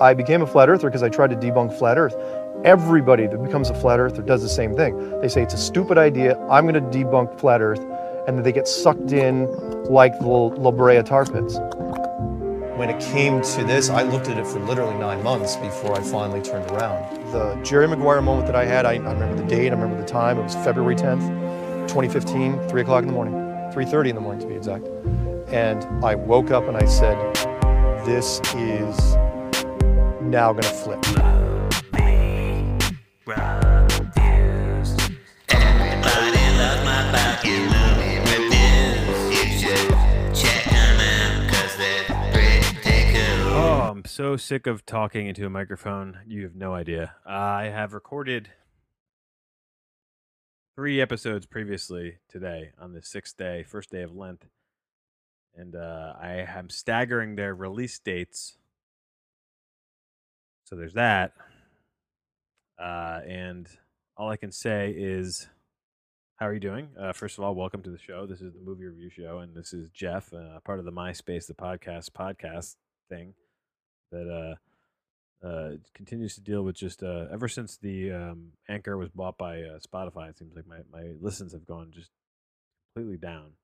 I became a flat earther because I tried to debunk flat Earth. Everybody that becomes a flat earther does the same thing. They say it's a stupid idea. I'm going to debunk flat Earth, and then they get sucked in like the La Brea tar pits. When it came to this, I looked at it for literally nine months before I finally turned around. The Jerry Maguire moment that I had, I, I remember the date, I remember the time. It was February 10th, 2015, 3 o'clock in the morning, 3.30 in the morning to be exact. And I woke up and I said, this is now gonna flip. Oh, I'm so sick of talking into a microphone. You have no idea. I have recorded three episodes previously today on the sixth day, first day of Lent. And uh, I am staggering their release dates. So there's that. Uh, and all I can say is, how are you doing? Uh, first of all, welcome to the show. This is the movie review show, and this is Jeff, uh, part of the MySpace, the podcast podcast thing that uh, uh, continues to deal with just uh, ever since the um, Anchor was bought by Spotify. It seems like my, my listens have gone just completely down.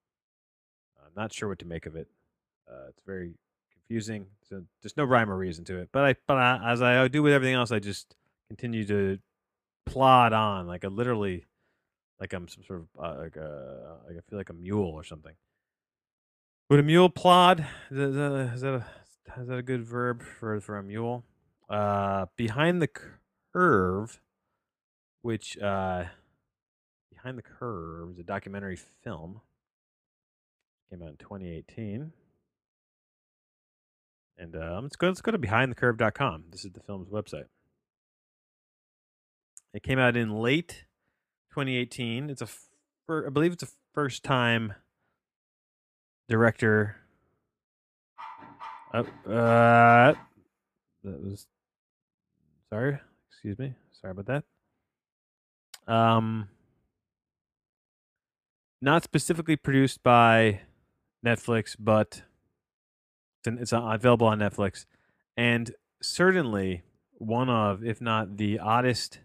I'm not sure what to make of it. It's very confusing. So there's no rhyme or reason to it. But I, but I, as I do with everything else, I just continue to plod on like a literally, like I'm some sort of uh, like a, like I feel like a mule or something. Would a mule plod? Is that, is that, a, is that a is that a good verb for for a mule? Uh, behind the curve, which uh, behind the curve is a documentary film. Came out in 2018. And um, let's go. Let's go to behindthecurve.com. This is the film's website. It came out in late 2018. It's a, I believe it's a first time director uh, uh, that was sorry. Excuse me. Sorry about that. Um, not specifically produced by Netflix, but it's available on Netflix, and certainly one of, if not the oddest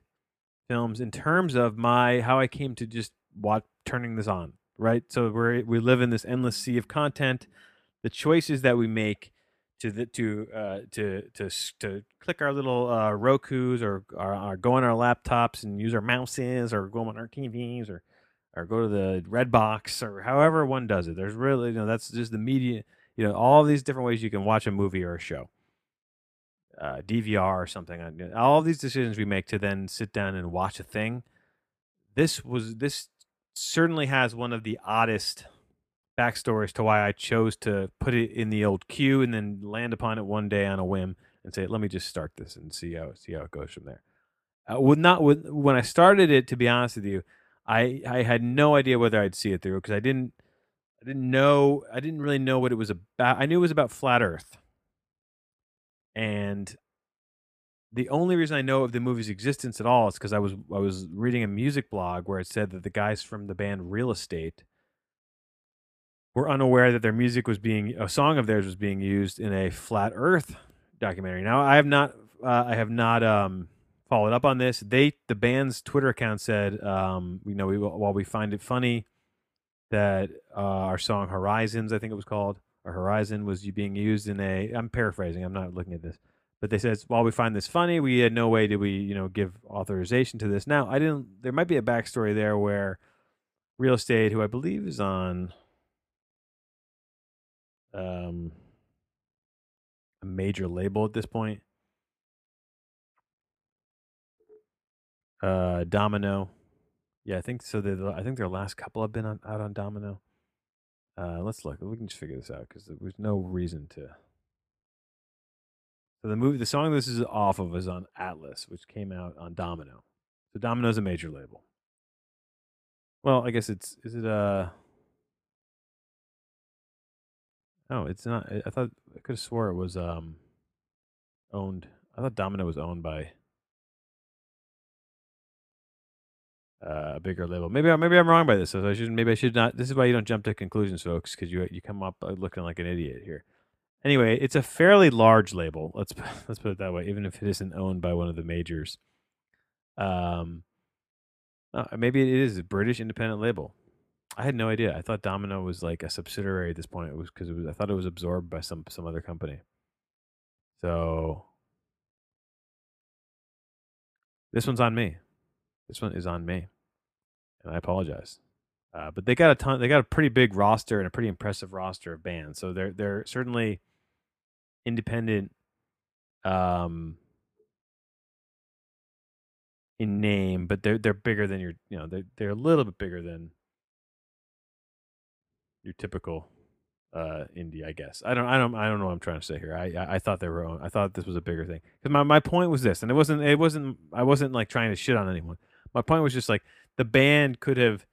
films in terms of my how I came to just watch turning this on. Right, so we we live in this endless sea of content. The choices that we make to the, to uh, to to to click our little uh, Roku's or, or, or, go on our laptops and use our mouses or go on our TVs or or go to the Redbox or however one does it. There's really you know that's just the media. You know all these different ways you can watch a movie or a show, uh, DVR or something. All these decisions we make to then sit down and watch a thing. This was this certainly has one of the oddest backstory as to why I chose to put it in the old queue and then land upon it one day on a whim and say, "Let me just start this and see how see how it goes from there." Uh, would not with when I started it, to be honest with you, I I had no idea whether I'd see it through because I didn't I didn't know I didn't really know what it was about. I knew it was about flat Earth, and the only reason I know of the movie's existence at all is because I was I was reading a music blog where it said that the guys from the band Real Estate were unaware that their music was being a song of theirs was being used in a flat Earth documentary. Now I have not uh, I have not um, followed up on this. They the band's Twitter account said um, you know we, while we find it funny that uh, our song Horizons I think it was called or Horizon was you being used in a I'm paraphrasing I'm not looking at this but they said while we find this funny we had no way did we you know give authorization to this. Now I didn't there might be a backstory there where real estate who I believe is on um, a major label at this point. Uh, Domino. Yeah, I think so. The I think their last couple have been on, out on Domino. Uh, let's look. We can just figure this out because there's no reason to. So the movie, the song this is off of is on Atlas, which came out on Domino. So Domino's a major label. Well, I guess it's is it uh Oh, it's not. I thought I could have swore it was um owned. I thought Domino was owned by uh, a bigger label. Maybe maybe I'm wrong by this. So I should maybe I should not. This is why you don't jump to conclusions, folks, because you you come up uh, looking like an idiot here. Anyway, it's a fairly large label. Let's let's put it that way. Even if it isn't owned by one of the majors, um, uh, maybe it is a British independent label. I had no idea. I thought Domino was like a subsidiary at this point. It was because it was. I thought it was absorbed by some some other company. So this one's on me. This one is on me, and I apologize. Uh, but they got a ton. They got a pretty big roster and a pretty impressive roster of bands. So they're they're certainly independent um in name, but they're they're bigger than your you know they're they're a little bit bigger than your typical uh indie, I guess. I don't I don't I don't know what I'm trying to say here. I I, I thought they were I thought this was a bigger thing. Cuz my my point was this and it wasn't it wasn't I wasn't like trying to shit on anyone. My point was just like the band could have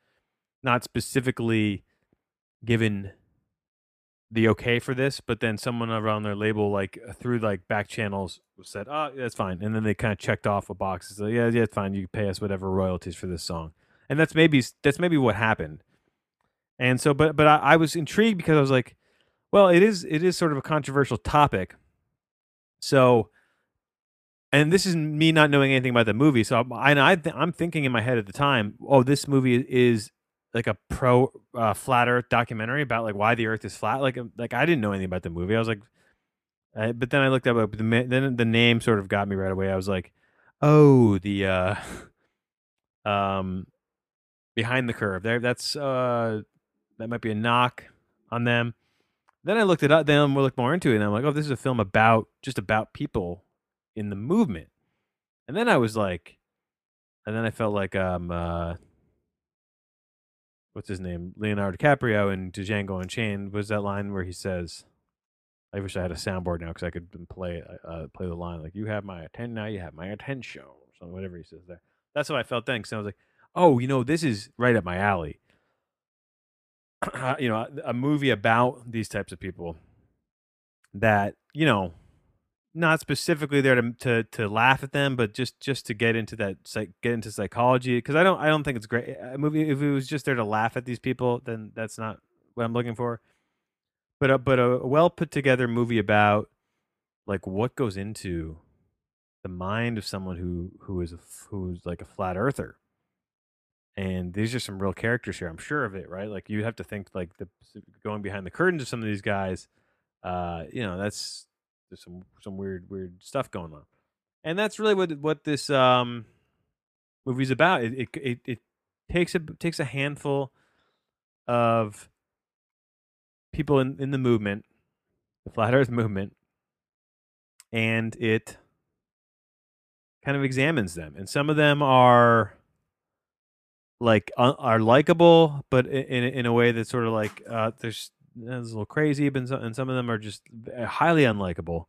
not specifically given the okay for this, but then someone around their label, like through like back channels, said, "Oh, that's fine," and then they kind of checked off a box. So yeah, yeah, it's fine. You pay us whatever royalties for this song, and that's maybe that's maybe what happened. And so, but but I, I was intrigued because I was like, well, it is it is sort of a controversial topic. So, and this is me not knowing anything about the movie. So, I, I I'm thinking in my head at the time, oh, this movie is like a pro uh, flat Earth documentary about like why the Earth is flat. Like um, like I didn't know anything about the movie. I was like, uh, but then I looked up uh, the then the name sort of got me right away. I was like, oh, the uh, um, behind the curve. There, that's uh, that might be a knock on them. Then I looked it up. Then we looked more into it, and I'm like, oh, this is a film about just about people in the movement. And then I was like, and then I felt like um. Uh, what's his name, Leonardo DiCaprio in Django Unchained was that line where he says, "I wish I had a soundboard now because I could play uh, play the line like you have my attention now, you have my attention, or something, whatever he says there." That's what I felt then. Because I was like, "Oh, you know, this is right up my alley." you know, a movie about these types of people that you know not specifically there to to to laugh at them, but just just to get into that get into psychology. Because I don't I don't think it's great a movie. If it was just there to laugh at these people, then that's not what I'm looking for. But a, but a well put together movie about like what goes into the mind of someone who who is a, who's like a flat earther. And these are some real characters here. I'm sure of it, right? Like you have to think like the going behind the curtains of some of these guys. Uh, you know, that's there's some some weird weird stuff going on, and that's really what what this um movie's about. It it it, it takes a takes a handful of people in in the movement, the flat Earth movement, and it kind of examines them, and some of them are like uh, are likable, but in in a way that's sort of like uh, there's it's a little crazy, but and some of them are just highly unlikable,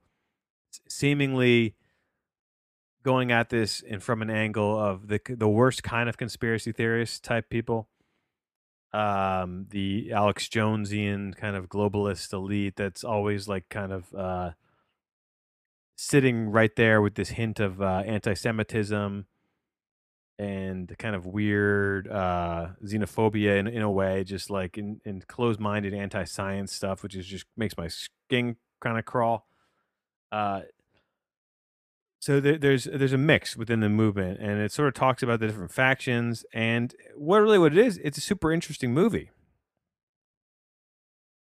seemingly going at this and from an angle of the the worst kind of conspiracy theorist type people. Um, the Alex Jonesian kind of globalist elite that's always like kind of uh, sitting right there with this hint of uh, anti-Semitism and kind of weird uh, xenophobia in, in a way, just like in, in closed minded anti science stuff, which is just makes my skin kind of crawl. Uh, so there, there's there's a mix within the movement, and it sort of talks about the different factions. And what really what it is, it's a super interesting movie,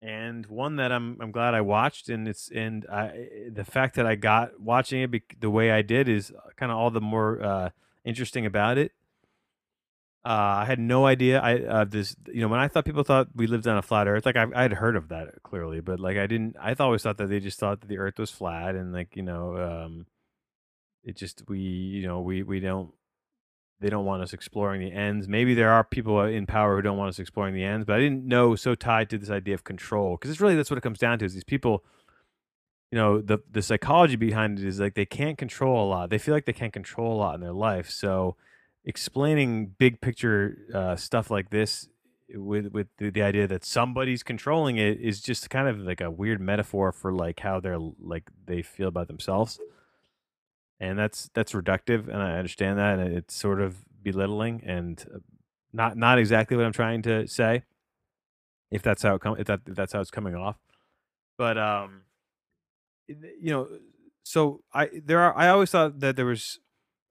and one that I'm I'm glad I watched. And it's and I the fact that I got watching it the way I did is kind of all the more. Uh, interesting about it. Uh, I had no idea. I uh, this you know when I thought people thought we lived on a flat Earth, like I I had heard of that clearly, but like I didn't. I always thought that they just thought that the Earth was flat and like you know um, it just we you know we we don't they don't want us exploring the ends. Maybe there are people in power who don't want us exploring the ends, but I didn't know so tied to this idea of control because it's really that's what it comes down to is these people you know the the psychology behind it is like they can't control a lot. They feel like they can't control a lot in their life. So explaining big picture uh, stuff like this with with the, the, idea that somebody's controlling it is just kind of like a weird metaphor for like how they're like they feel about themselves. And that's that's reductive, and I understand that, and it's sort of belittling and uh, not not exactly what I'm trying to say. If that's how it come, if that if that's how it's coming off, but um, you know, so I there are I always thought that there was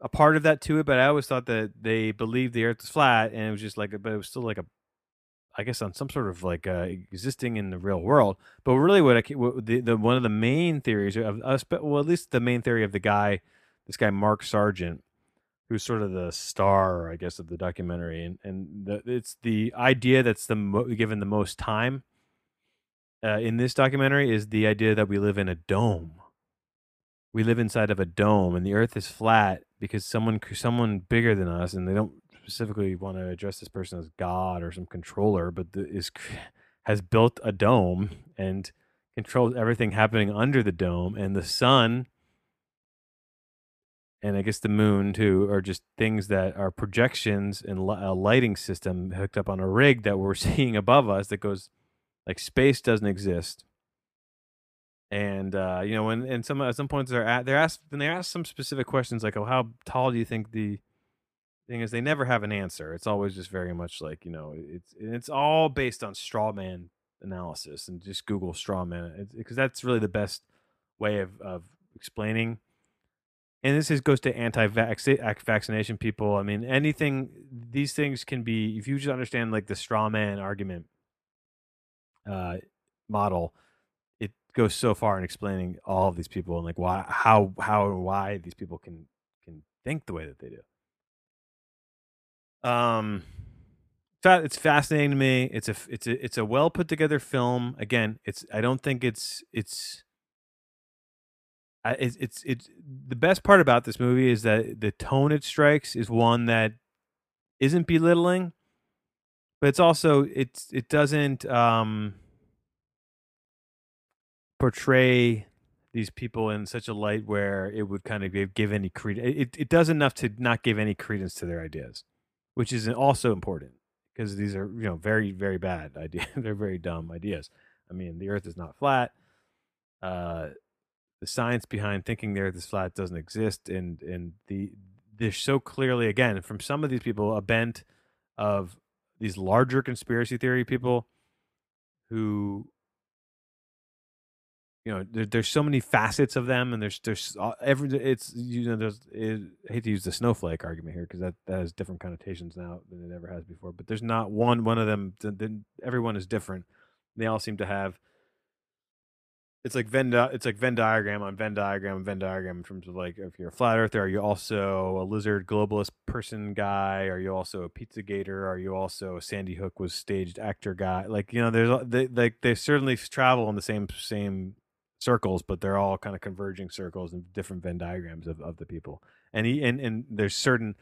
a part of that to it, but I always thought that they believed the Earth was flat, and it was just like, but it was still like a, I guess on some sort of like uh, existing in the real world. But really, what I what the, the one of the main theories of us, well, at least the main theory of the guy, this guy Mark Sargent, who's sort of the star, I guess, of the documentary, and and the, it's the idea that's the mo- given the most time uh, in this documentary is the idea that we live in a dome. We live inside of a dome, and the Earth is flat because someone someone bigger than us, and they don't specifically want to address this person as God or some controller, but the, is has built a dome and controls everything happening under the dome, and the sun and I guess the moon too are just things that are projections and a lighting system hooked up on a rig that we're seeing above us that goes like space doesn't exist. And uh, you know, when and some at some points they're at they're asked when they ask some specific questions like, "Oh, how tall do you think the thing is?" They never have an answer. It's always just very much like you know, it's it's all based on straw man analysis and just Google straw man because that's really the best way of of explaining and this is goes to anti-vaccination people. I mean, anything these things can be if you just understand like the straw man argument uh, model, it goes so far in explaining all of these people and like why, how, how, and why these people can can think the way that they do. Um, it's fascinating to me. It's a it's a it's a well put together film. Again, it's I don't think it's it's it's it's it's the best part about this movie is that the tone it strikes is one that isn't belittling, but it's also it's it doesn't um portray these people in such a light where it would kind of give, give any credence. It, it does enough to not give any credence to their ideas, which is also important because these are, you know, very, very bad ideas. They're very dumb ideas. I mean, the earth is not flat. Uh, the science behind thinking the earth is flat doesn't exist and and the there's so clearly again from some of these people a bent of these larger conspiracy theory people who you know there, there's so many facets of them and there's there's every it's you know there's it, I hate to use the snowflake argument here because that, that has different connotations now than it ever has before but there's not one one of them then everyone is different. They all seem to have it's like Venn it's like Venn diagram on Venn diagram Venn diagram in terms of like if you're a flat earther, are you also a lizard globalist person guy? Are you also a pizza gator? Are you also a Sandy Hook was staged actor guy? Like you know, there's they like they certainly travel in the same same circles, but they're all kind of converging circles and different Venn diagrams of, of the people. And he and and there's certain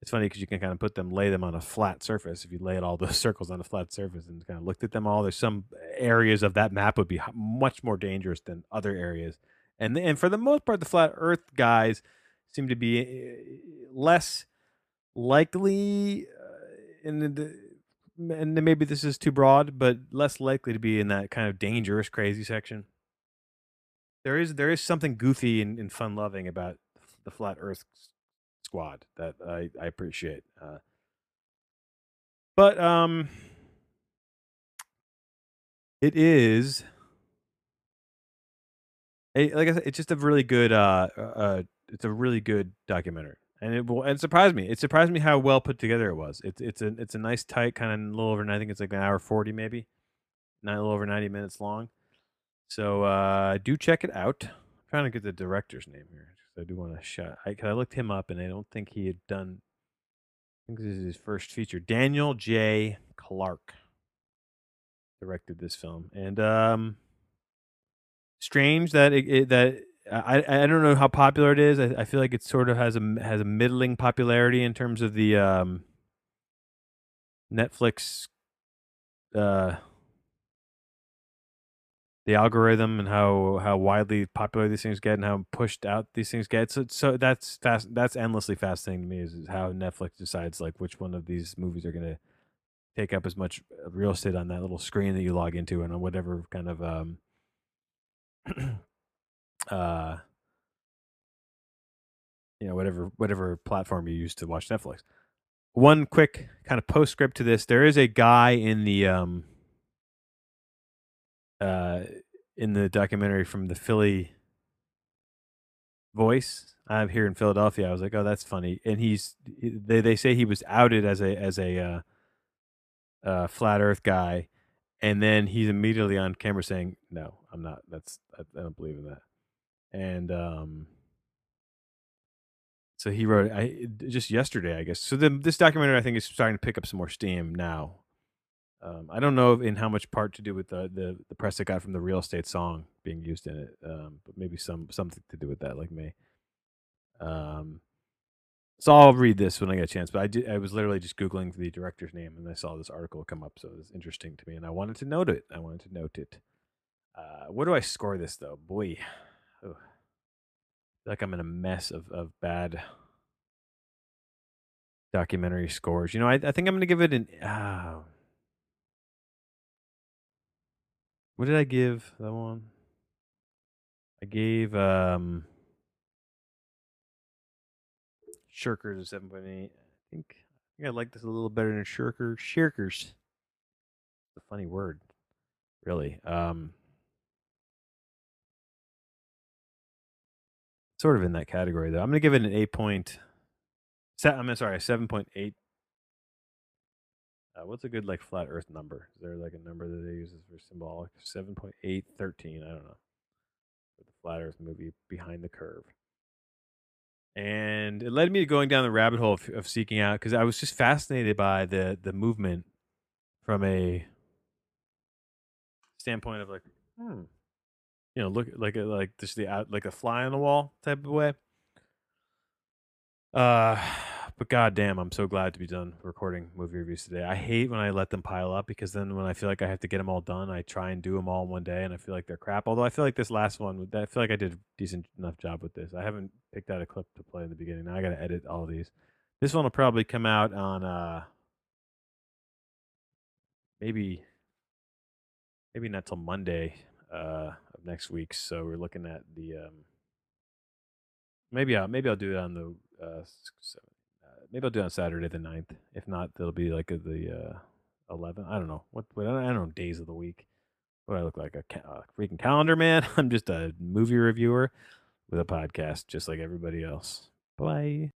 it's funny because you can kind of put them, lay them on a flat surface. If you lay all those circles on a flat surface and kind of looked at them all, there's some areas of that map would be much more dangerous than other areas. And and for the most part, the flat Earth guys seem to be eh, less likely, uh, and maybe this is too broad, but less likely to be in that kind of dangerous, crazy section. There is there is something goofy and, and fun loving about the flat Earth squad that I, I appreciate. Uh, but um, it is like I said, it's just a really good uh, uh, it's a really good documentary, and it will and surprised me. It surprised me how well put together it was. It's it's a it's a nice tight kind of little over. I think it's like an hour forty maybe, not a little over ninety minutes long. So uh, do check it out. I'm trying to get the director's name here. I do want to shout. I, I looked him up, and I don't think he had done. I think this is his first feature. Daniel J. Clark directed this film, and um, strange that it, it, that I I don't know how popular it is. I, I feel like it sort of has a has a middling popularity in terms of the um, Netflix uh, the algorithm and how how widely popular these things get and how pushed out these things get. So so that's fast. That's endlessly fascinating to me is, is how Netflix decides like which one of these movies are to take up as much real estate on that little screen that you log into and on whatever kind of um uh you know whatever whatever platform you use to watch Netflix. One quick kind of postscript to this: there is a guy in the um uh, in the documentary from the Philly voice. I'm here in Philadelphia. I was like, oh, that's funny. And he's they they say he was outed as a as a uh, uh, flat Earth guy, and then he's immediately on camera saying, "No, I'm not. That's I, I don't believe in that." And um, so he wrote I just yesterday, I guess. So the, this documentary, I think, is starting to pick up some more steam now. Um, I don't know in how much part to do with the, the the press it got from the real estate song being used in it, um, but maybe some something to do with that, like me. Um, so I'll read this when I get a chance. But I did, I was literally just googling the director's name and I saw this article come up, so it was interesting to me, and I wanted to note it. I wanted to note it. Uh, where do I score this though? Boy, Ugh. like I'm in a mess of of bad documentary scores. You know, I, I think I'm going to give it an. Uh, what did I give that one? I gave um Shirkers point eight. I think I think I like this a little better than Shirker. Shirkers. It's a funny word, really. Um, sort of in that category though. I'm gonna give it an eight point. I'm sorry, seven point eight. Uh, what's a good like flat Earth number? Is there like a number that they use for symbolic? Seven point eight thirteen. I don't know. The flat Earth movie, Behind the Curve and it led me to going down the rabbit hole of, of seeking out because I was just fascinated by the the movement from a standpoint of like, hmm, you know, look like a, like just the like a fly on the wall type of way. Uh, but goddamn, I'm so glad to be done recording movie reviews today. I hate when I let them pile up because then when I feel like I have to get them all done, I try and do them all in one day, and I feel like they're crap. Although I feel like this last one, I feel like I did a decent enough job with this. I haven't picked out a clip to play in the beginning. Now I got to edit all of these. This one will probably come out on uh maybe maybe not till Monday uh of next week. So we're looking at the um maybe I'll maybe I'll do it on the uh maybe I'll do it on Saturday the 9th. If not, it'll be like a, the uh, 11th. I don't know what, what I don't know days of the week. What I look like a, ca- a freaking calendar man? I'm just a movie reviewer with a podcast, just like everybody else. Bye.